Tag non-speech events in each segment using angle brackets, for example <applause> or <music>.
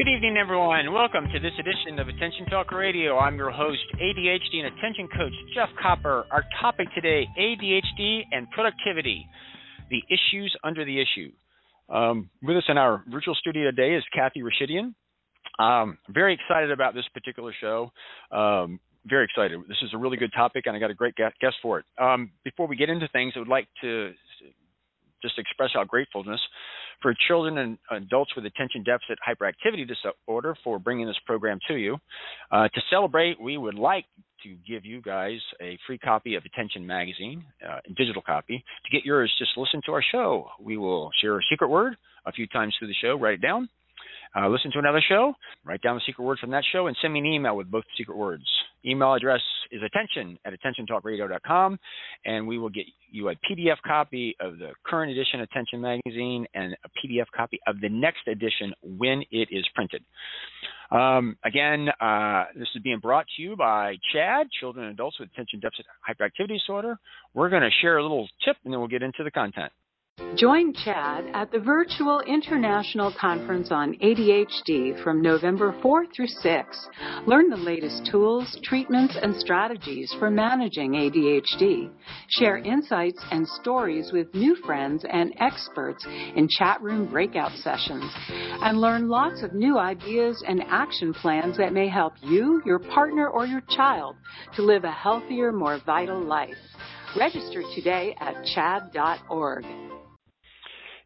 Good evening, everyone. Welcome to this edition of Attention Talk Radio. I'm your host, ADHD and attention coach, Jeff Copper. Our topic today ADHD and productivity, the issues under the issue. Um, with us in our virtual studio today is Cathy Rashidian. Um, very excited about this particular show. Um, very excited. This is a really good topic, and I got a great guest for it. Um, before we get into things, I would like to just express our gratefulness for children and adults with attention deficit hyperactivity disorder for bringing this program to you. Uh, to celebrate, we would like to give you guys a free copy of Attention Magazine, uh, digital copy. To get yours, just listen to our show. We will share a secret word a few times through the show. Write it down. Uh, listen to another show, write down the secret word from that show, and send me an email with both secret words. Email address is attention at attentiontalkradio.com, and we will get you a PDF copy of the current edition of Attention Magazine and a PDF copy of the next edition when it is printed. Um, again, uh, this is being brought to you by CHADD, Children and Adults with Attention Deficit Hyperactivity Disorder. We're going to share a little tip, and then we'll get into the content. Join CHADD at the virtual International Conference on ADHD from November 4 through 6. Learn the latest tools, treatments, and strategies for managing ADHD. Share insights and stories with new friends and experts in chat room breakout sessions. And learn lots of new ideas and action plans that may help you, your partner, or your child to live a healthier, more vital life. Register today at chadd.org.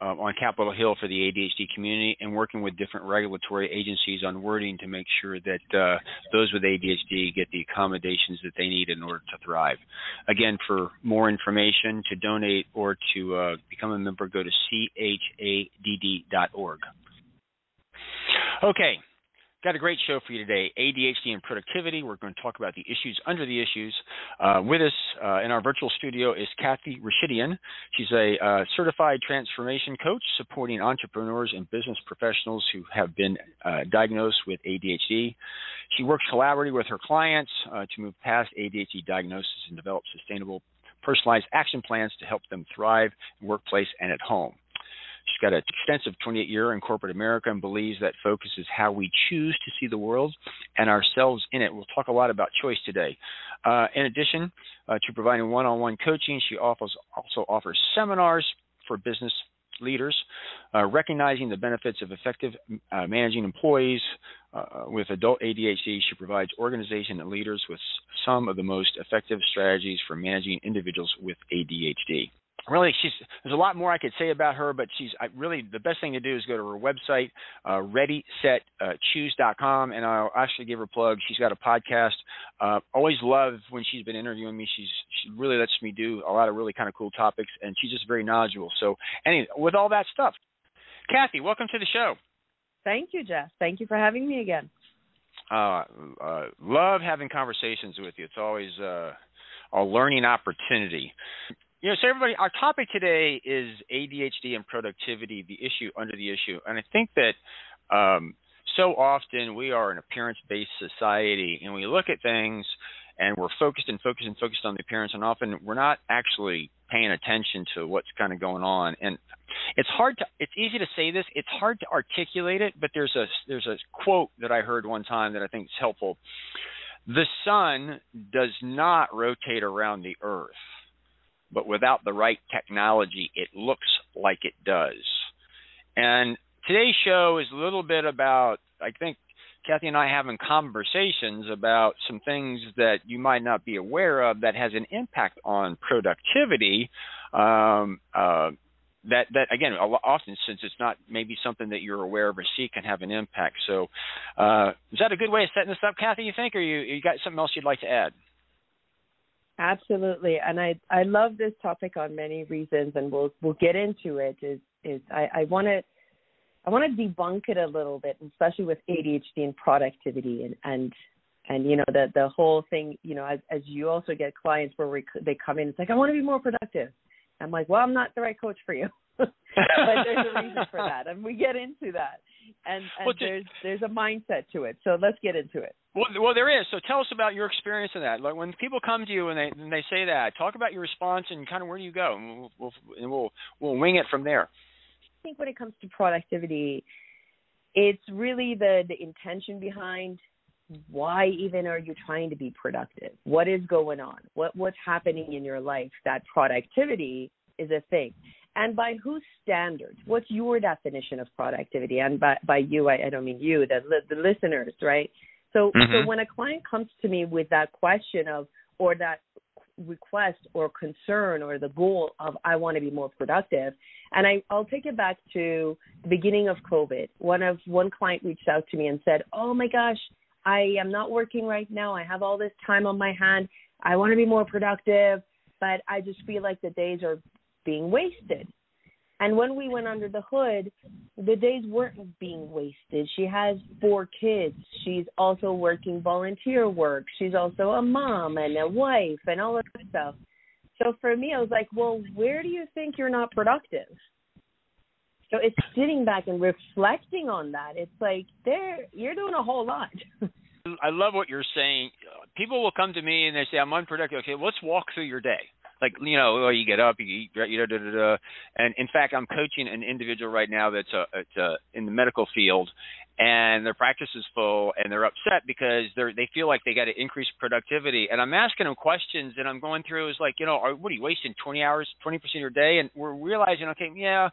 uh, on Capitol Hill for the ADHD community and working with different regulatory agencies on wording to make sure that uh, those with ADHD get the accommodations that they need in order to thrive. Again, for more information, to donate or to uh, become a member, go to chadd.org. Okay, Got a great show for you today ADHD and productivity. We're going to talk about the issues under the issues. Uh, with us uh, in our virtual studio is Cathy Rashidian. She's a uh, certified transformation coach supporting entrepreneurs and business professionals who have been uh, diagnosed with ADHD. She works collaboratively with her clients uh, to move past ADHD diagnosis and develop sustainable, personalized action plans to help them thrive in workplace and at home. She's got an extensive 28 year in corporate America and believes that focus is how we choose to see the world and ourselves in it. We'll talk a lot about choice today. Uh, in addition uh, to providing one on one coaching, she offers, also offers seminars for business leaders, uh, recognizing the benefits of effective uh, managing employees uh, with adult ADHD. She provides organization and leaders with some of the most effective strategies for managing individuals with ADHD really she's there's a lot more I could say about her, but she's I, really the best thing to do is go to her website, uh, ReadySetChoose.com, and I'll actually give her a plug. She's got a podcast. Uh, always love when she's been interviewing me. She's she really lets me do a lot of really kind of cool topics, and she's just very knowledgeable. So, anyway, with all that stuff, Cathy, welcome to the show. Thank you, Jeff. Thank you for having me again. Uh, uh, love having conversations with you. It's always uh, a learning opportunity. You know, so everybody, our topic today is ADHD and productivity, the issue under the issue, and I think that um, so often we are an appearance-based society, and we look at things and we're focused and focused and focused on the appearance, and often we're not actually paying attention to what's kind of going on. And it's hard to, it's easy to say this, it's hard to articulate it, but there's a there's a quote that I heard one time that I think is helpful. The sun does not rotate around the earth but without the right technology, it looks like it does. And today's show is a little bit about, I think, Cathy and I having conversations about some things that you might not be aware of that has an impact on productivity um, uh, that that again often since it's not maybe something that you're aware of or see can have an impact. So uh, is that a good way of setting this up, Cathy? You think, or you you got something else you'd like to add? Absolutely, and I I love this topic on many reasons, and we'll we'll get into it. Is is I, I want to I want to debunk it a little bit, especially with ADHD and productivity and and and you know the the whole thing. You know, as as you also get clients where we, they come in, it's like I want to be more productive. I'm like, well, I'm not the right coach for you, <laughs> but there's a reason for that, and we get into that. And, and well, there's there's a mindset to it. So let's get into it. Well, well, there is. So tell us about your experience in that. Like when people come to you and they and they say that, talk about your response and kind of where do you go, and we'll we'll, and we'll, we'll wing it from there. I think when it comes to productivity, it's really the the intention behind why even are you trying to be productive? What is going on? What what's happening in your life that productivity is a thing? And by whose standards? What's your definition of productivity? And by by you, I, I don't mean you, the the listeners, right? So mm-hmm. so when a client comes to me with that question of or that request or concern or the goal of I want to be more productive. And I, I'll take it back to the beginning of COVID. One of one client reached out to me and said, "Oh my gosh, I am not working right now. I have all this time on my hand. I want to be more productive, but I just feel like the days are being wasted." And when we went under the hood, the days weren't being wasted. She has four kids. She's also working volunteer work. She's also a mom and a wife and all of that stuff. So for me, I was like, well, where do you think you're not productive? So it's sitting back and reflecting on that. It's like there, you're doing a whole lot. <laughs> I love what you're saying. People will come to me and they say, I'm unproductive. Okay, let's walk through your day like you know, oh, you get up, you eat, you know, da, da, da. and in fact, I'm coaching an individual right now that's a, it's a, in the medical field, and their practice is full, and they're upset because they're they feel like they got to increase productivity, and I'm asking them questions, and I'm going through is like, you know, are, what are you wasting 20 hours, 20 percent of your day, and we're realizing, okay, yeah,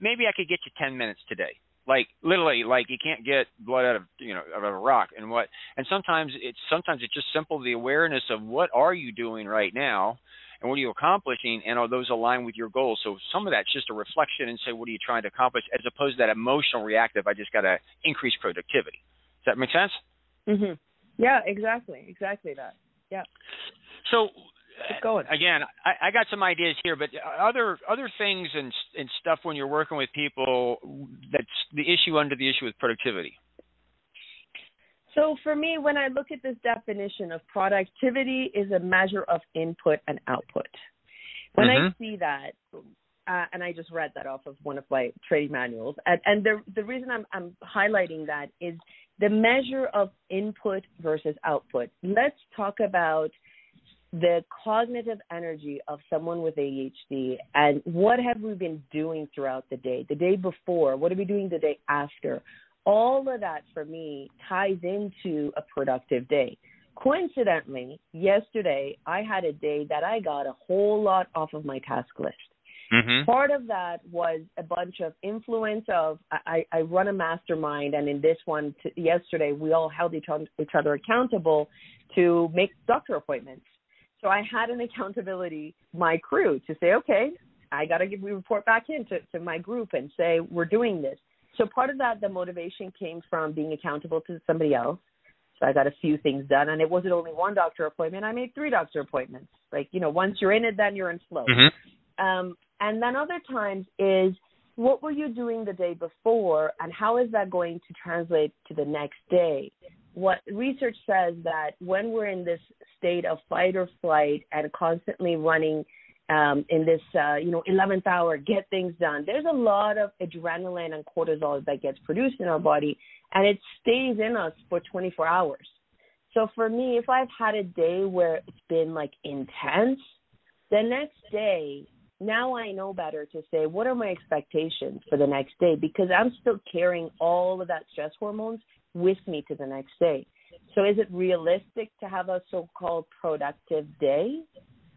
maybe I could get you 10 minutes today. Like literally like you can't get blood out of you know out of a rock. And what and sometimes it's sometimes it's just simple the awareness of what are you doing right now and what are you accomplishing and are those aligned with your goals? So some of that's just a reflection and say what are you trying to accomplish as opposed to that emotional reactive i just got to increase productivity. Does that make sense? Mhm yeah exactly exactly that. Yeah. So going. again I, I got some ideas here but other other things and and stuff when you're working with people that's the issue under the issue with productivity so for me, when I look at this definition of productivity is a measure of input and output. When mm-hmm. I see that, uh, and I just read that off of one of my training manuals, and, and the the reason I'm I'm highlighting that is the measure of input versus output. Let's talk about the cognitive energy of someone with ADHD and what have we been doing throughout the day, the day before, what are we doing the day after? All of that for me ties into a productive day. Coincidentally, yesterday I had a day that I got a whole lot off of my task list. Mm-hmm. Part of that was a bunch of influence of I, I run a mastermind, and in this one t- yesterday we all held each, on, each other accountable to make doctor appointments. So I had an accountability my crew to say, okay, I got to give we report back in to, to my group and say we're doing this. So part of that, the motivation came from being accountable to somebody else. So I got a few things done, and it wasn't only one doctor appointment. I made three doctor appointments. Like you know, once you're in it, then you're in flow. Mm-hmm. Um, and then other times is what were you doing the day before, and how is that going to translate to the next day? What research says that when we're in this state of fight or flight and constantly running um, in this, uh, you know, 11th hour, get things done. There's a lot of adrenaline and cortisol that gets produced in our body, and it stays in us for 24 hours. So for me, if I've had a day where it's been like intense, the next day, now I know better to say, what are my expectations for the next day? Because I'm still carrying all of that stress hormones with me to the next day. So is it realistic to have a so called productive day?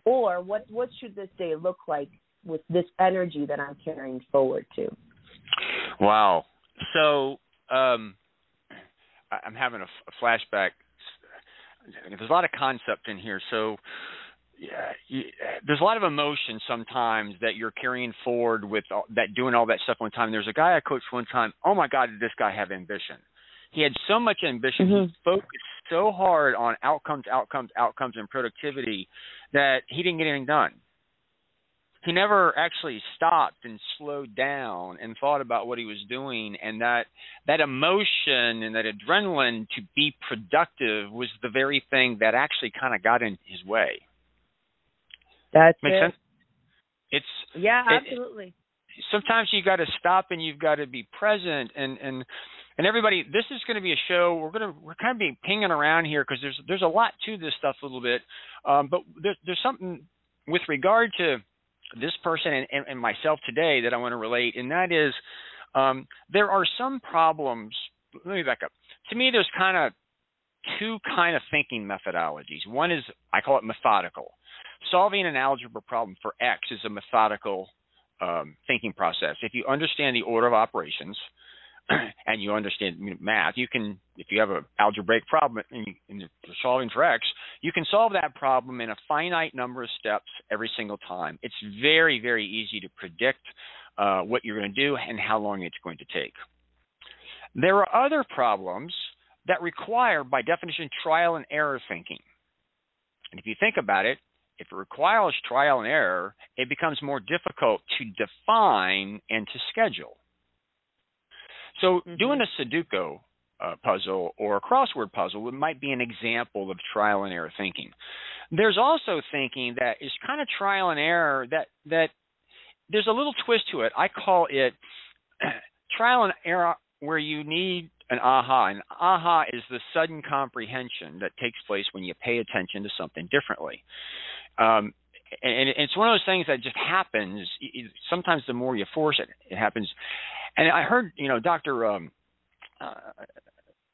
Or what what should this day look like with this energy that I'm carrying forward to? Wow. So um, I'm having a, flashback. There's a lot of concept in here. So yeah, you, there's a lot of emotion sometimes that you're carrying forward with all, that doing all that stuff one time. There's a guy I coached one time. Oh my God, did this guy have ambition? He had so much ambition. Mm-hmm. He focused so hard on outcomes, outcomes, outcomes, and productivity that he didn't get anything done. He never actually stopped and slowed down and thought about what he was doing, and that that emotion and that adrenaline to be productive was the very thing that actually kind of got in his way. That's Makes it. sense. It's yeah, absolutely. It, sometimes you got to stop and you've got to be present and and and everybody this is going to be a show we're going to we're kind of being pinging around here because there's there's a lot to this stuff a little bit. Um, but there's there's something with regard to this person and, and, and myself today that I want to relate and that is um, there are some problems let me back up. To me there's kind of two kind of thinking methodologies. One is I call it methodical. Solving an algebra problem for X is a methodical um, thinking process. If you understand the order of operations <clears throat> and you understand math, you can, if you have an algebraic problem and, you, and you're solving for X, you can solve that problem in a finite number of steps every single time. It's very, very easy to predict uh, what you're going to do and how long it's going to take. There are other problems that require, by definition, trial and error thinking. And if you think about it, if it requires trial and error, it becomes more difficult to define and to schedule. So, mm-hmm. doing a Sudoku uh, puzzle or a crossword puzzle might be an example of trial and error thinking. There's also thinking that is kind of trial and error that that there's a little twist to it. I call it <clears throat> trial and error where you need an aha. And aha is the sudden comprehension that takes place when you pay attention to something differently. Um, and it's one of those things that just happens. Sometimes the more you force it, it happens. And I heard, you know, Doctor um, uh,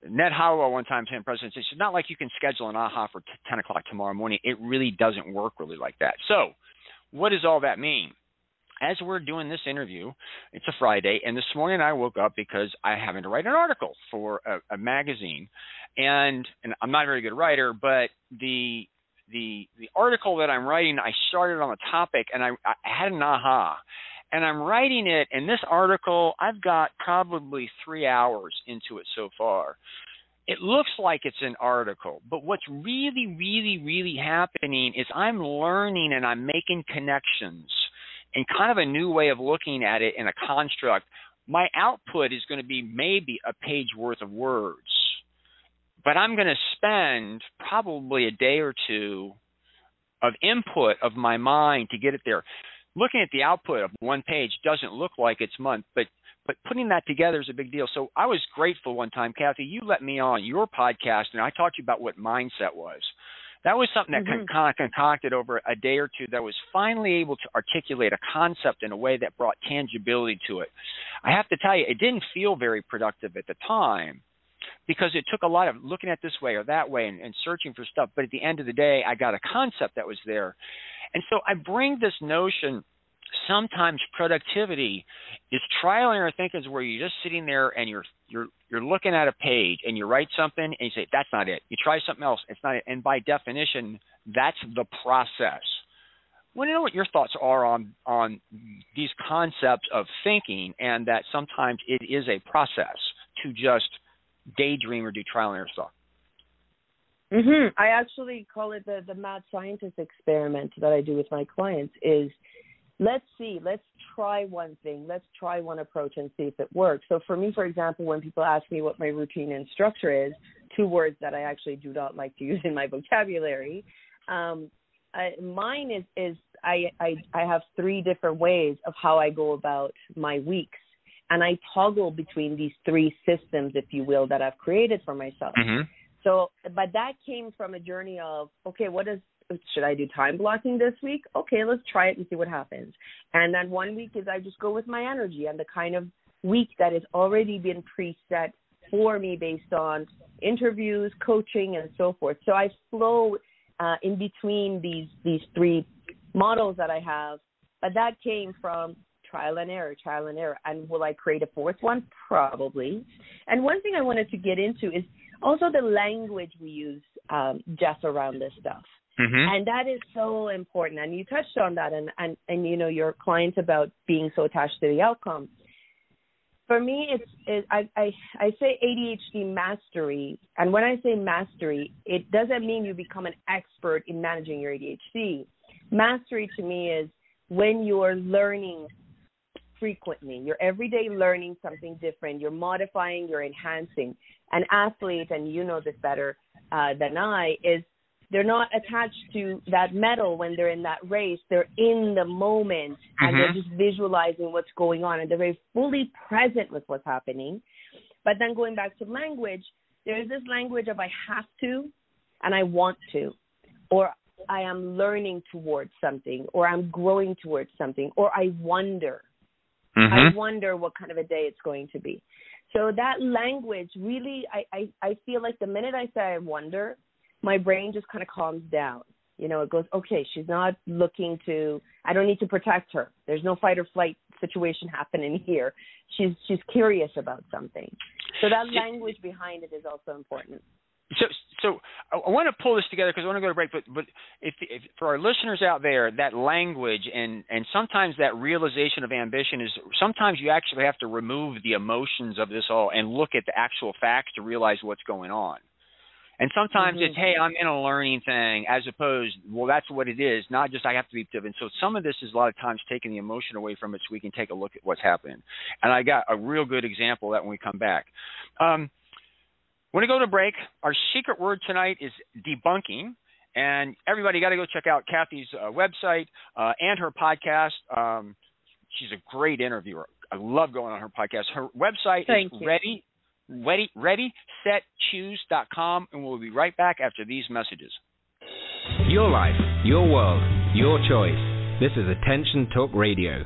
Ned Hallowell one time saying, President, it's not like you can schedule an AHA for 10 o'clock tomorrow morning. It really doesn't work really like that. So, what does all that mean? As we're doing this interview, it's a Friday, and this morning I woke up because I having to write an article for a, a magazine, and and I'm not a very good writer, but the the the article that I'm writing, I started on the topic and I, I had an aha. And I'm writing it, and this article, I've got probably three hours into it so far. It looks like it's an article, but what's really, really, really happening is I'm learning and I'm making connections and kind of a new way of looking at it in a construct. My output is going to be maybe a page worth of words but I'm going to spend probably a day or two of input of my mind to get it there. Looking at the output of one page doesn't look like it's month, but but putting that together is a big deal. So I was grateful one time, Cathy. You let me on your podcast, and I talked to you about what mindset was. That was something that mm-hmm. concocted over a day or two that was finally able to articulate a concept in a way that brought tangibility to it. I have to tell you, it didn't feel very productive at the time because it took a lot of looking at this way or that way and, and searching for stuff. But at the end of the day, I got a concept that was there. And so I bring this notion sometimes productivity is trial and error thinking is where you're just sitting there and you're you're you're looking at a page and you write something and you say that's not it you try something else it's not it and by definition that's the process want to know what your thoughts are on on these concepts of thinking and that sometimes it is a process to just daydream or do trial and error stuff. hmm I actually call it the the mad scientist experiment that I do with my clients. Is let's see, let's try one thing, let's try one approach and see if it works. So for me, for example, when people ask me what my routine and structure is, two words that I actually do not like to <laughs> use in my vocabulary. Um, I, mine is is I, I I have three different ways of how I go about my weeks and I toggle between these three systems, if you will, that I've created for myself. Mm-hmm. So, but that came from a journey of, okay, what is, should I do time blocking this week? Okay, let's try it and see what happens. And then one week is I just go with my energy and the kind of week that has already been preset for me based on interviews, coaching, and so forth. So I flow uh, in between these these three models that I have, but that came from trial and error, trial and error. And will I create a fourth one? Probably. And one thing I wanted to get into is Also, the language we use, um, Jeff, around this stuff. Mm-hmm. And that is so important. And you touched on that and, and, and you know, your clients about being so attached to the outcome. For me, it's it, I, I I say ADHD mastery, and when I say mastery, it doesn't mean you become an expert in managing your ADHD. Mastery to me is when you're learning frequently, you're everyday learning something different, you're modifying, you're enhancing. An athlete, and you know this better uh, than I, is they're not attached to that medal when they're in that race. They're in the moment and Mm-hmm. they're just visualizing what's going on and they're very fully present with what's happening. But then going back to language, there's this language of I have to and I want to, or I am learning towards something, or I'm growing towards something, or I wonder. Mm-hmm. I wonder what kind of a day it's going to be. So that language really, I, I, I feel like the minute I say I wonder, my brain just kind of calms down. You know, it goes, okay, she's not looking to. I don't need to protect her. There's no fight or flight situation happening here. She's she's curious about something. So that language behind it is also important. So, so I, I want to pull this together because I want to go to break. But, but if, if for our listeners out there, that language and and sometimes that realization of ambition is sometimes you actually have to remove the emotions of this all and look at the actual facts to realize what's going on. And sometimes Mhm. it's, hey, I'm in a learning thing, as opposed, well, that's what it is, not just I have to be driven. So some of this is a lot of times taking the emotion away from it so we can take a look at what's happening. And I got a real good example of that when we come back. Um, when we go to break, our secret word tonight is debunking. And everybody got to go check out Cathy's uh, website uh, and her podcast. Um, she's a great interviewer. I love going on her podcast. Her website Thank is you. ready, ready, ready, set, choose.com, and we'll be right back after these messages. Your life, your world, your choice. This is Attention Talk Radio.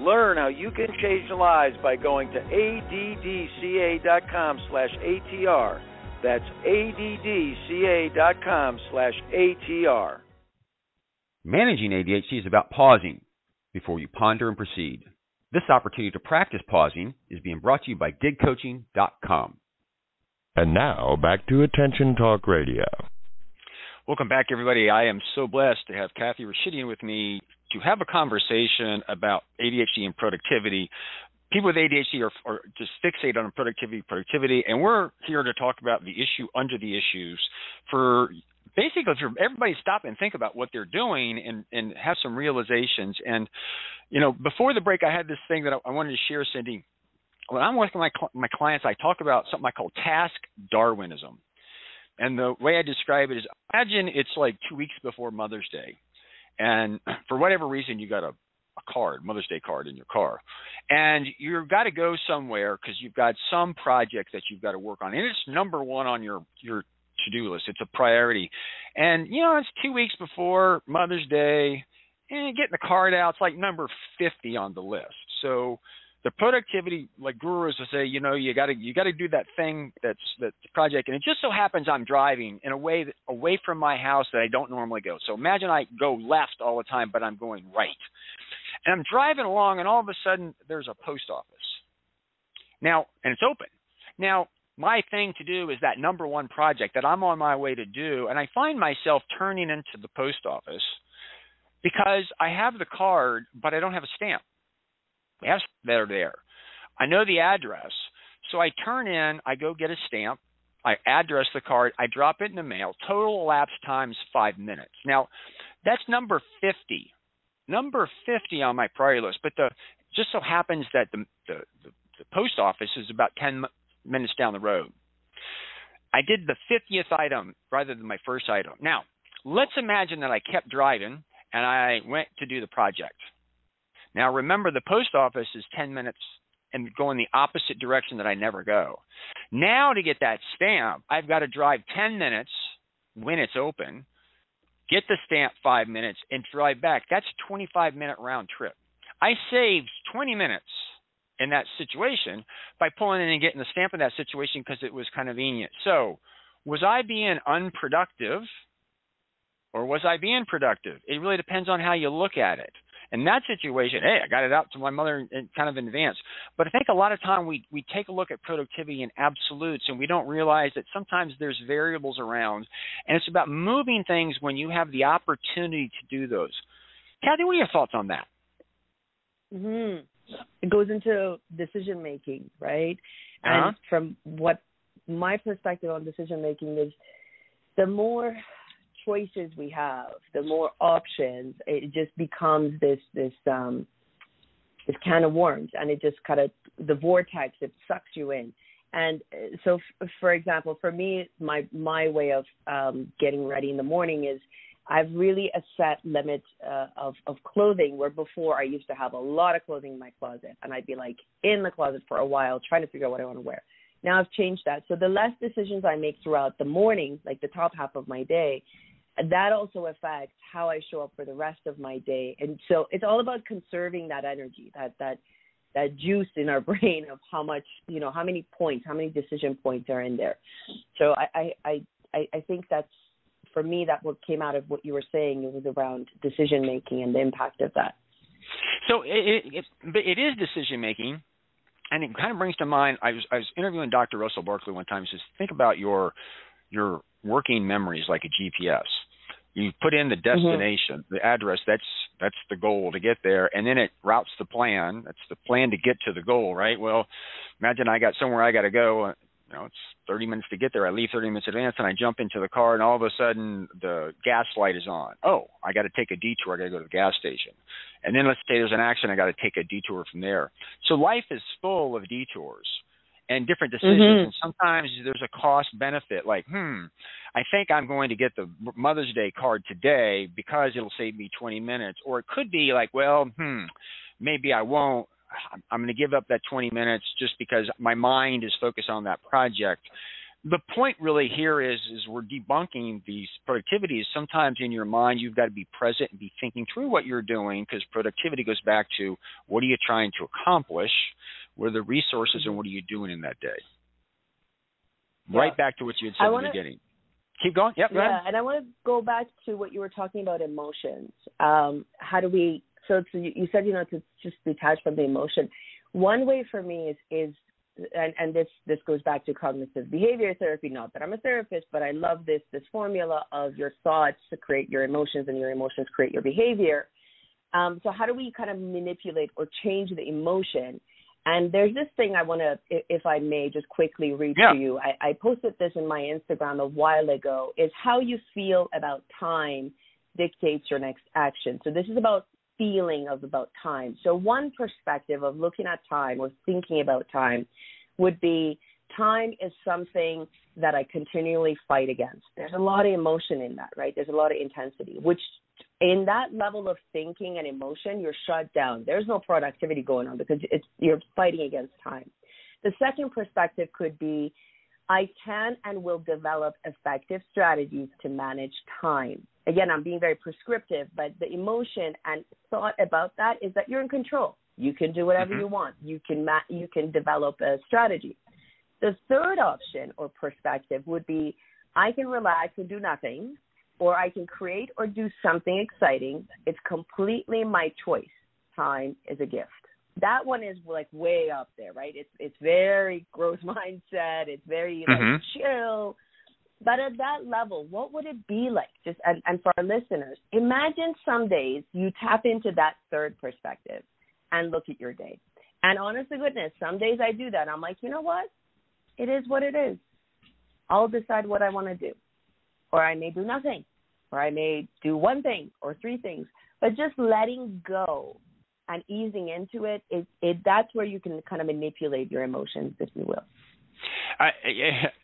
Learn how you can change lives by going to addca.com slash ATR. That's addca.com slash ATR. Managing ADHD is about pausing before you ponder and proceed. This opportunity to practice pausing is being brought to you by digcoaching.com. And now back to Attention Talk Radio. Welcome back, everybody. I am so blessed to have Cathy Rashidian with me to have a conversation about ADHD and productivity. People with ADHD are, are just fixated on productivity, productivity, and we're here to talk about the issue under the issues for basically for everybody to stop and think about what they're doing and, and have some realizations. And, you know, before the break, I had this thing that I, I wanted to share, Cindy. When I'm working with my, my clients, I talk about something I call task Darwinism. And the way I describe it is imagine it's like two weeks before Mother's Day. And <clears throat> for whatever reason, you got a, a card, Mother's Day card in your car. And you've got to go somewhere because you've got some project that you've got to work on. And it's number one on your, your to do list. It's a priority. And, you know, it's two weeks before Mother's Day. And getting the card out, it's like number 50 on the list. So, the productivity like gurus will say you know you got to you got to do that thing that's that project. And it just so happens i'm driving in a way that away from my house that i don't normally go. So imagine i go left all the time but i'm going right. And i'm driving along and all of a sudden there's a post office. Now and it's open. Now my thing to do is that number one project that i'm on my way to do and i find myself turning into the post office because i have the card but i don't have a stamp Yes, that are there. I know the address. So I turn in, I go get a stamp, I address the card, I drop it in the mail. Total elapsed time is five minutes. Now, that's number 50. Number 50 on my priority list. But the just so happens that the, the, the, the post office is about 10 minutes down the road. I did the 50th item rather than my first item. Now, let's imagine that I kept driving and I went to do the project. Now remember, the post office is 10 minutes and go in the opposite direction that I never go. Now to get that stamp, I've got to drive 10 minutes when it's open, get the stamp 5 minutes and drive back. That's 25 minute round trip. I saved 20 minutes in that situation by pulling in and getting the stamp in that situation because it was convenient. So, was I being unproductive or was I being productive? It really depends on how you look at it. In that situation, hey, I got it out to my mother in, kind of in advance. But I think a lot of time we we take a look at productivity in absolutes and we don't realize that sometimes there's variables around, and it's about moving things when you have the opportunity to do those. Cathy, what are your thoughts on that? Hmm. It goes into decision making, right? Uh-huh. And from what my perspective on decision making is, the more choices we have, the more options, it just becomes this this um this can of worms, and it just kind of the vortex it sucks you in. And uh, so, f- for example, for me, my my way of um, getting ready in the morning is I've really a set limit uh, of of clothing. Where before I used to have a lot of clothing in my closet, and I'd be like in the closet for a while trying to figure out what I want to wear. Now I've changed that. So the less decisions I make throughout the morning, like the top half of my day, that also affects how I show up for the rest of my day. And so it's all about conserving that energy, that that that juice in our <laughs> brain of how much you know, how many points, how many decision points are in there. So I I I, I think that's for me, that what came out of what you were saying, it was around decision making and the impact of that. So it, it, it is decision making, and it kind of brings to mind. I was I was interviewing Dr. Russell Barkley one time. He says, think about your your working memories like a GPS. You put in the mm-hmm. destination, mm-hmm. the address. That's that's the goal to get there, and then it routes the plan. That's the plan to get to the goal, right? Well, imagine I got somewhere I got to go you know, it's 30 minutes to get there. I leave 30 minutes in advance, and I jump into the car, and all of a sudden the gas light is on. Oh, I got to take a detour. I got to go to the gas station, and then let's say there's an accident. I got to take a detour from there. So life is full of detours and different decisions. Mm-hmm. And sometimes there's a cost benefit. Like, hmm, I think I'm going to get the Mother's Day card today because it'll save me 20 minutes. Or it could be like, well, hmm, maybe I won't I'm going to give up that 20 minutes just because my mind is focused on that project. The point really here is is we're debunking these productivities. Sometimes in your mind you've got to be present and be thinking through what you're doing because productivity goes back to what are you trying to accomplish, what are the resources, and what are you doing in that day. Yeah. Right back to what you had said wanna, at the beginning. Keep going. Yep. Go yeah, ahead. and I want to go back to what you were talking about emotions. Um, how do we so to, you said you know to just detach from the emotion. One way for me is is and, and this this goes back to cognitive behavior therapy. Not that I'm a therapist, but I love this this formula of your thoughts to create your emotions, and your emotions create your behavior. Um, so how do we kind of manipulate or change the emotion? And there's this thing I want to, if I may, just quickly read yeah. to you. I, I posted this in my Instagram a while ago. Is how you feel about time dictates your next action. So this is about feeling of about time. So one perspective of looking at time or thinking about time would be time is something that I continually fight against. There's a lot of emotion in that, right? There's a lot of intensity, which in that level of thinking and emotion, you're shut down. There's no productivity going on because it's you're fighting against time. The second perspective could be I can and will develop effective strategies to manage time. Again, I'm being very prescriptive, but the emotion and thought about that is that you're in control. You can do whatever mm-hmm. you want. You can ma- you can develop a strategy. The third option or perspective would be I can relax and do nothing, or I can create or do something exciting. It's completely my choice. Time is a gift that one is like way up there, right? It's it's very growth <laughs> mindset. It's very like mm-hmm. chill. But at that level, what would it be like? Just and, and for our listeners, imagine some days you tap into that third perspective and look at your day. And honest to goodness, some days I do that. I'm like, you know what? It is what it is. I'll decide what I want to do. Or I may do nothing. Or I may do one thing or three things. But just letting go and easing into it, it, it that's where you can kind of manipulate your emotions, if you will. I,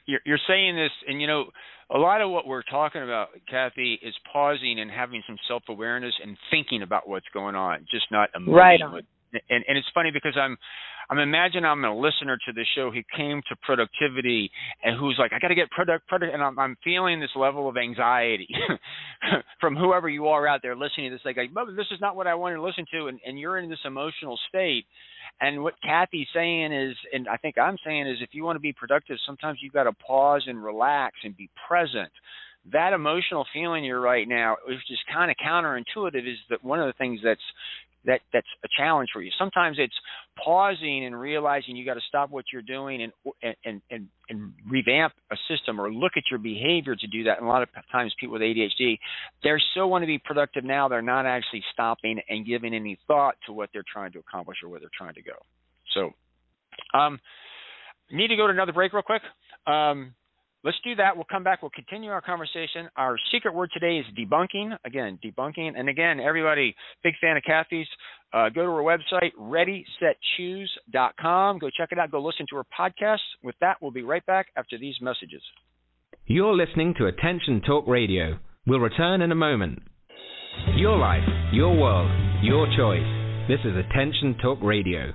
you're, you're saying this, and you know, a lot of what we're talking about, Cathy, is pausing and having some self awareness and thinking about what's going on, just not emoting right on. What, and and it's funny because I'm I'm imagining I'm a listener to the show who came to productivity and who's like, I got to get product, product, and I'm, I'm feeling this level of anxiety <laughs> from whoever you are out there listening to this. Like, like this is not what I wanted to listen to, and, and you're in this emotional state. And what Cathy's saying is, and I think I'm saying is, if you want to be productive, sometimes you've got to pause and relax and be present that emotional feeling you're right now which is kind of counterintuitive is that one of the things that's that that's a challenge for you. Sometimes it's pausing and realizing you got to stop what you're doing and and and and revamp a system or look at your behavior to do that. And a lot of times people with ADHD, they're so want to be productive now they're not actually stopping and giving any thought to what they're trying to accomplish or where they're trying to go. So, um, need to go to another break real quick. Um, Let's do that. We'll come back. We'll continue our conversation. Our secret word today is debunking. Again, debunking. And again, everybody, big fan of Cathy's. Uh, go to her website, readysetchoose.com. Go check it out. Go listen to her podcast. With that, we'll be right back after these messages. You're listening to Attention Talk Radio. We'll return in a moment. Your life, your world, your choice. This is Attention Talk Radio.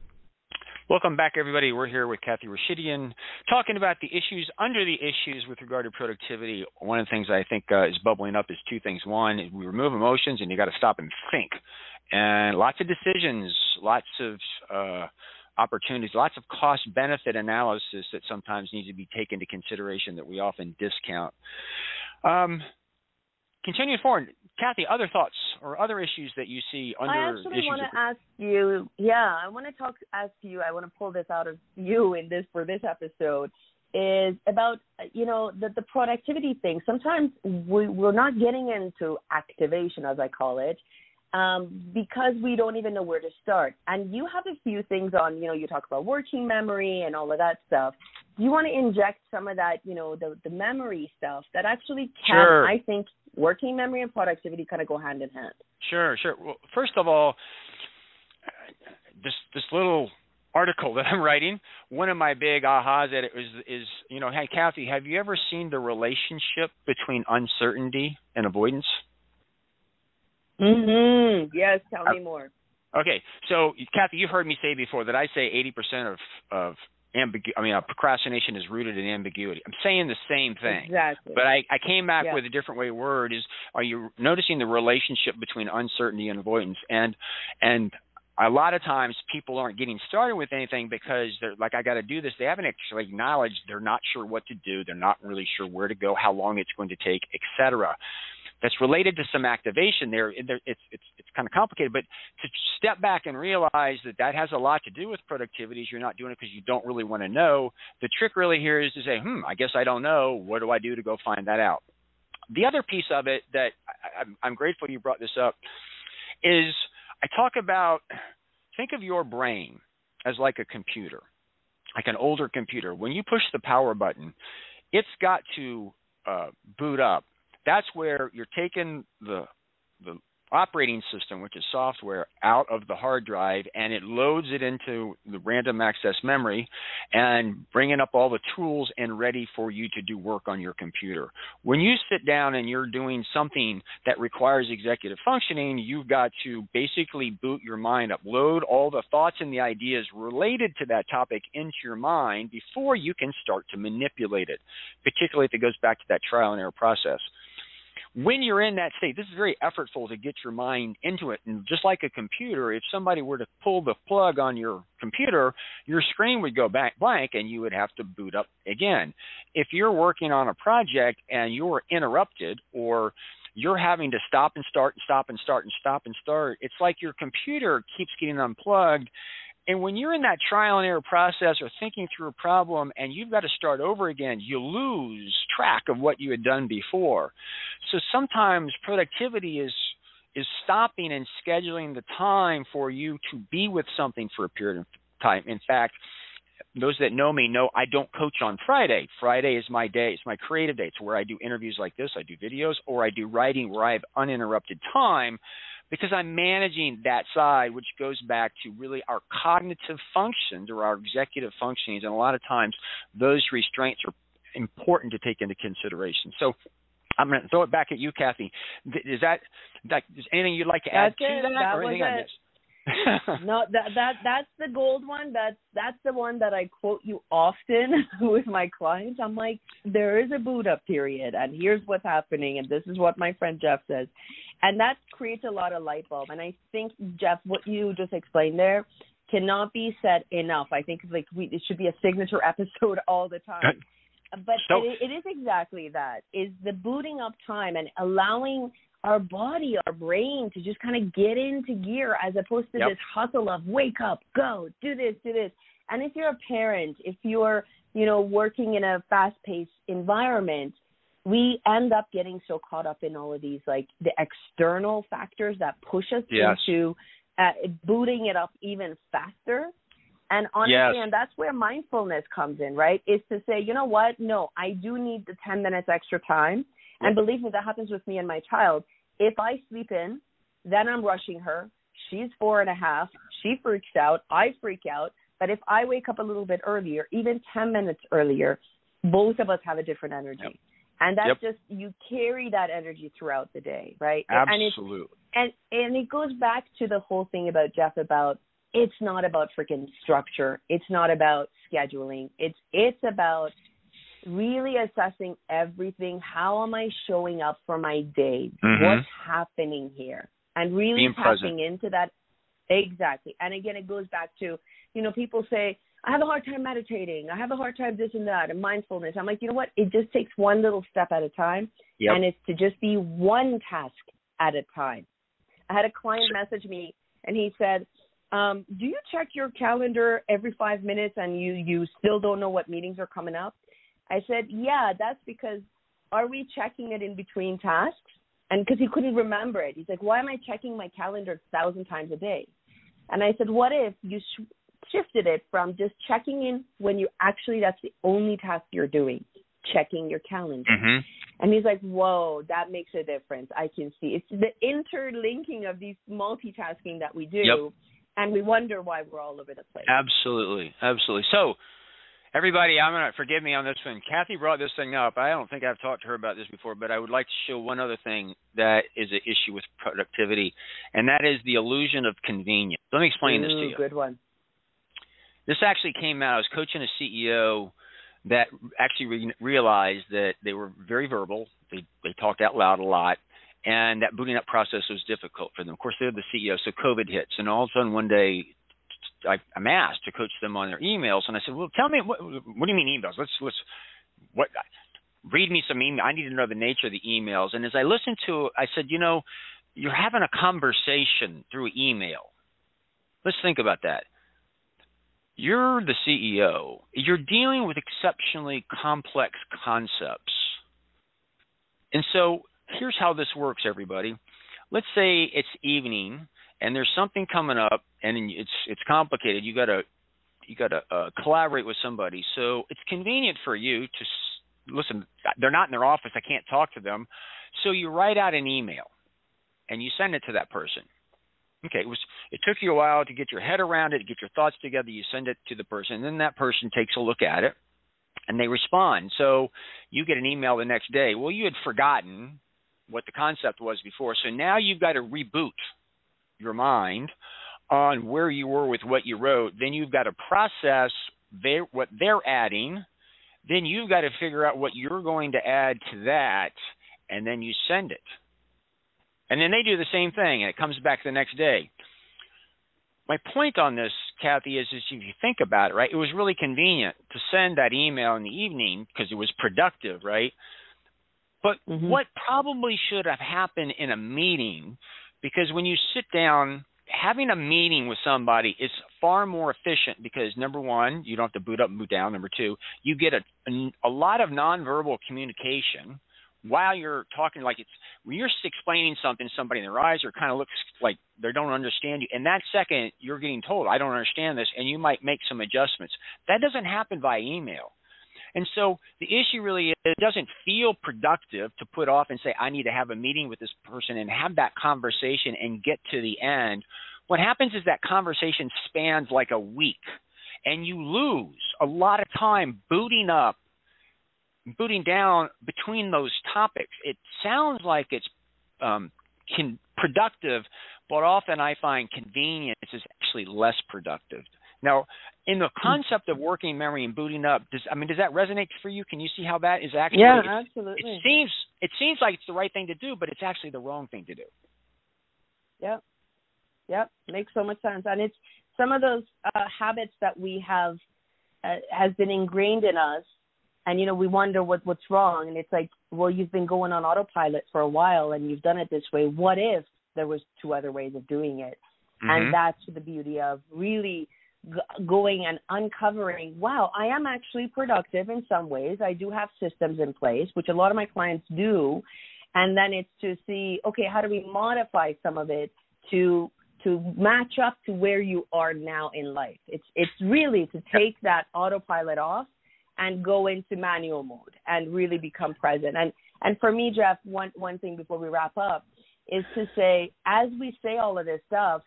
Welcome back, everybody. We're here with Cathy Rashidian talking about the issues under the issues with regard to productivity. One of the things I think uh, is bubbling up is two things. One, we remove emotions, and you got to stop and think. And lots of decisions, lots of uh, opportunities, lots of cost benefit analysis that sometimes needs to be taken into consideration that we often discount. Um, continuing forward, Cathy, other thoughts or other issues that you see under the. I actually want to ask you. Yeah, I want to talk. Ask you. I want to pull this out of you in this for this episode. Is about you know the the productivity thing. Sometimes we we're not getting into activation, as I call it, um, because we don't even know where to start. And you have a few things on. You know, you talk about working memory and all of that stuff. Do You want to inject some of that, you know, the the memory stuff that actually can, sure. I think, working memory and productivity kind of go hand in hand. Sure, sure. Well, first of all, this this little article <laughs> that I'm writing, one of my big ahas at it is is you know, hey Cathy, have you ever seen the relationship between uncertainty and avoidance? Mhm. Yes, tell me more. Okay, so Cathy, you've heard me say before that I say 80% of of ambigu- I mean, uh, procrastination is rooted in ambiguity. I'm saying the same thing. Exactly. But I, I came back yeah. with a different way of word is are you noticing the relationship between uncertainty and avoidance? And and a lot of times people aren't getting started with anything because they're like, I got to do this. They haven't actually acknowledged they're not sure what to do. They're not really sure where to go, how long it's going to take, etc that's related to some activation there. It's it's it's kind of complicated, but to step back and realize that that has a lot to do with productivity. Is you're not doing it because you don't really want to know. The trick really here is to say, hmm, I guess I don't know. What do I do to go find that out? The other piece of it that I, I'm, grateful you brought this up is I talk about think of your brain as like a computer, like an older computer. When you push the power button, it's got to uh, boot up that's where you're taking the the operating system, which is software, out of the hard drive and it loads it into the random access memory and bringing up all the tools and ready for you to do work on your computer. When you sit down and you're doing something that requires executive functioning, you've got to basically boot your mind up, load all the thoughts and the ideas related to that topic into your mind before you can start to manipulate it, particularly if it goes back to that trial and error process when you're in that state, this is very effortful to get your mind into it. And just like a computer, if somebody were to pull the plug on your computer, your screen would go back blank and you would have to boot up again. If you're working on a project and you're interrupted or you're having to stop and start and stop and start and stop and start, it's like your computer keeps getting unplugged and when you're in that trial and error process or thinking through a problem and you've got to start over again, you lose track of what you had done before. So sometimes productivity is is stopping and scheduling the time for you to be with something for a period of time. In fact, those that know me know I don't coach on Friday. Friday is my day. It's my creative day. It's where I do interviews like this, I do videos, or I do writing where I have uninterrupted time because I'm managing that side, which goes back to really our cognitive functions or our executive functionings. And a lot of times those restraints are important to take into consideration. So I'm going to throw it back at you, Cathy. Is that, that is anything you'd like to add That's to it. that, that or anything it. I missed? <laughs> no, that that that's the gold one. That's that's the one that I quote you often <laughs> with my clients. I'm like, there is a boot up period, and here's what's happening, and this is what my friend Jeff says, and that creates a lot of light bulb. And I think Jeff, what you just explained there cannot be said enough. I think like we it should be a signature <laughs> episode all the time. But So- it, it is exactly that. Is the booting up time and allowing our body, our brain to just kind of get into gear as opposed to Yep. this hustle of wake up, go, do this, do this. And if you're a parent, if you're, you know, working in a fast paced environment, we end up getting so caught up in all of these like the external factors that push us Yes. into uh, booting it up even faster. And honestly, Yes. and that's where mindfulness comes in, right? Is to say, you know what? No, I do need the 10 minutes extra time. And believe me, that happens with me and my child. If I sleep in, then I'm rushing her. She's four and a half. She freaks out. I freak out. But if I wake up a little bit earlier, even 10 minutes earlier, both of us have a different energy. Yep. And that's Yep. just, you carry that energy throughout the day, right? And it's, Absolutely. and and it goes back to the whole thing about Jeff about it's not about freaking structure. It's not about scheduling. It's it's about really assessing everything. How am I showing up for my day? Mhm. What's happening here? And really Being tapping present. into that exactly. And again it goes back to, you know, people say, I have a hard time meditating. I have a hard time this and that and mindfulness. I'm like, you know what? It just takes one little step at a time Yep. and it's to just be one task at a time. I had a client message me and he said, um, "Do you check your calendar every five minutes and you you still don't know what meetings are coming up?" I said, "Yeah, that's because are we checking it in between tasks?" And because he couldn't remember it, he's like, "Why am I checking my calendar a thousand times a day?" And I said, "What if you sh- shifted it from just checking in when you actually that's the only task you're doing, checking your calendar." hmm And he's like, whoa, that makes a difference. I can see. It's the interlinking of these multitasking that we do. Yep. And we wonder why we're all over the place. Absolutely, absolutely. So, everybody, I'm gonna forgive me on this one. Cathy brought this thing up. I don't think I've talked to her about this before, but I would like to show one other thing that is an issue with productivity, and that is the illusion of convenience. Let me explain this to you. Good one. This actually came out. I was coaching a CEO that actually re- realized that they were very verbal. They they talked out loud a lot, and that booting up process was difficult for them. Of course, they're the CEO, so COVID hits, and all of a sudden one day. I, I'm asked to coach them on their emails, and I said, "Well, tell me what, what do you mean emails? Let's let's what read me some email. I need to know the nature of the emails." And as I listened to, I said, "You know, you're having a conversation through email. Let's think about that you're the CEO. You're dealing with exceptionally complex concepts. And so here's how this works, everybody. Let's say it's evening and there's something coming up and it's it's complicated. You got to you got to uh, collaborate with somebody. So it's convenient for you to listen. They're not in their office. I can't talk to them. So you write out an email and you send it to that person. Okay, it was it took you a while to get your head around it, get your thoughts together. You send it to the person, and then that person takes a look at it, and they respond. So you get an email the next day. Well, you had forgotten what the concept was before, so now you've got to reboot your mind on where you were with what you wrote. Then you've got to process their, what they're adding. Then you've got to figure out what you're going to add to that, and then you send it. And then they do the same thing, and it comes back the next day. My point on this, Cathy, is, is if you think about it, right, it was really convenient to send that email in the evening because it was productive, right? But mm-hmm. what probably should have happened in a meeting, because when you sit down, having a meeting with somebody is far more efficient because number one, you don't have to boot up and boot down. Number two, you get a, a, a lot of nonverbal communication while you're talking like it's when you're explaining something to somebody in their eyes or kind of looks like they don't understand you. In that second you're getting told i don't understand this and you might make some adjustments. That doesn't happen by email. And so the issue really is it doesn't feel productive to put off and say i need to have a meeting with this person and have that conversation and get to the end. What happens is that conversation spans like a week and you lose a lot of time booting up booting down between those topics. It sounds like it's um, can, productive, but often I find convenience is actually less productive. Now, in the concept of working memory and booting up, does I mean does that resonate for you? Can you see how that is actually? Yeah, absolutely. It seems it seems like it's the right thing to do, but it's actually the wrong thing to do. Yep, yep, makes so much sense, and it's some of those uh, habits that we have uh, has been ingrained in us and you know we wonder what what's wrong. And it's like well you've been going on autopilot for a while and you've done it this way. What if there was two other ways of doing it? Mm-hmm. and that's the beauty of really g- going and uncovering wow i am actually productive in some ways. I do have systems in place which a lot of my clients do. And then it's to see okay how do we modify some of it to to match up to where you are now in life? It's it's really to take that autopilot off and go into manual mode and really become present. And and for me, Jeff, one one thing before we wrap up is to say, as we say all of this stuff,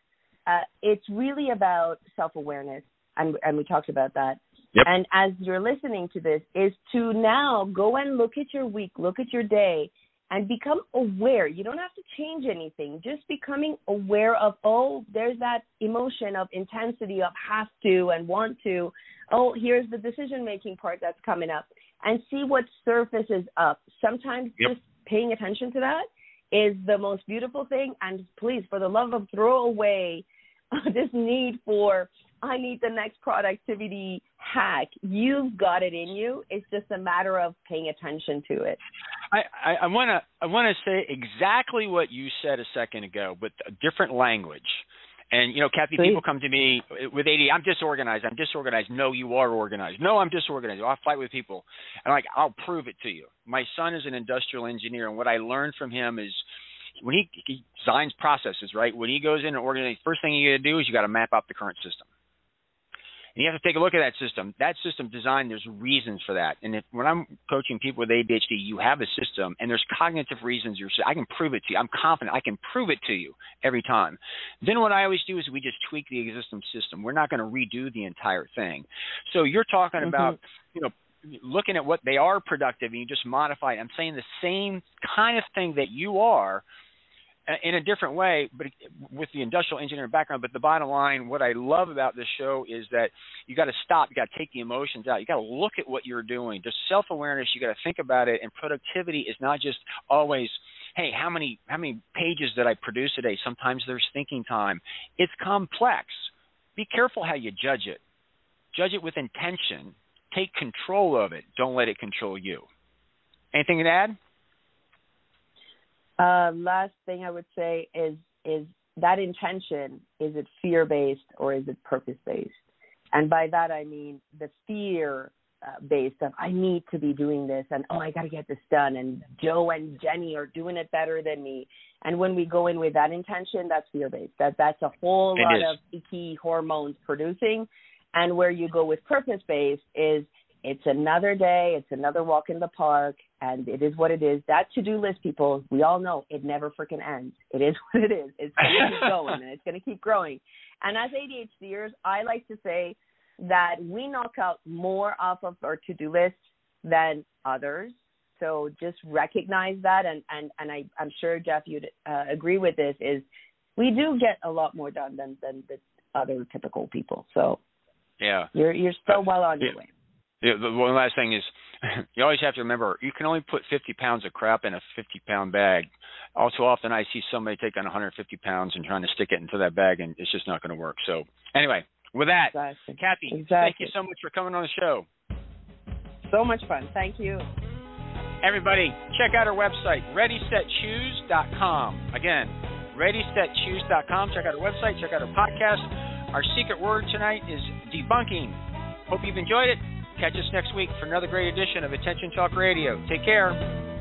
uh, it's really about self awareness, and and we talked about that. Yep. And as you're listening to this, is to now go and look at your week, look at your day, and become aware. You don't have to change anything, just becoming aware of, oh, there's that emotion of intensity of have to and want to. Oh, here's the decision making part that's coming up. And see what surfaces up. Sometimes yep. just paying attention to that is the most beautiful thing. And please, for the love of throw away <laughs> this need for I need the next productivity hack. You've got it in you. It's just a matter of paying attention to it. I want to I want to say exactly what you said a second ago, but a different language. And you know, Cathy, Please. people come to me with AD. I'm disorganized. I'm disorganized. No, you are organized. No, I'm disorganized. I'll fight with people, and I'm like I'll prove it to you. My son is an industrial engineer, and what I learned from him is when he, he designs processes, right? When he goes in and organizes, first thing you got to do is you got to map out the current system. And you have to take a look at that system. That system design, there's reasons for that. And if, when I'm coaching people with ADHD, you have a system, and there's cognitive reasons. You're, I can prove it to you. I'm confident I can prove it to you every time. Then what I always do is we just tweak the existing system. We're not going to redo the entire thing. So you're talking mm-hmm. about, you know, looking at what they are productive, and you just modify it. I'm saying the same kind of thing that you are in a different way, but with the industrial engineering background. But the bottom line, what I love about this show is that you got to stop. You got to take the emotions out. You got to look at what you're doing. Just self awareness. You got to think about it. And productivity is not just always, hey, how many how many pages did I produce today? Sometimes there's thinking time. It's complex. Be careful how you judge it. Judge it with intention. Take control of it. Don't let it control you. Anything to add? Uh, last thing I would say is is that intention is it fear based or is it purpose based? And by that I mean the fear uh, based of I need to be doing this and oh I got to get this done and Joe and Jenny are doing it better than me. And when we go in with that intention, that's fear based. That that's a whole it lot is. of icky hormones producing. And where you go with purpose based is it's another day, it's another walk in the park, and it is what it is. That to do list, people, we all know it never freaking ends. It is <laughs> what it is. It's going to keep going and it's going to keep growing. And as ADHDers, I like to say that we knock out more off of our to do list than others. So just recognize that, and and and I, I'm sure Jeff, you'd uh, agree with this. Is we do get a lot more done than than the other typical people. So yeah, you're you're still uh, well on yeah. your way. Yeah, the one last thing is <laughs> you always have to remember you can only put 50 pounds of crap in a 50 pound bag. All too often I see somebody taking 150 pounds and trying to stick it into that bag, and it's just not going to work. So anyway, with that, exactly. Cathy, exactly. thank you so much for coming on the show. So much fun. Thank you. Everybody, check out our website, ReadySetChoose.com. Again, ReadySetChoose.com. Check out our website. Check out our podcast. Our secret word tonight is debunking. Hope you've enjoyed it. Catch us next week for another great edition of Attention Talk Radio. Take care.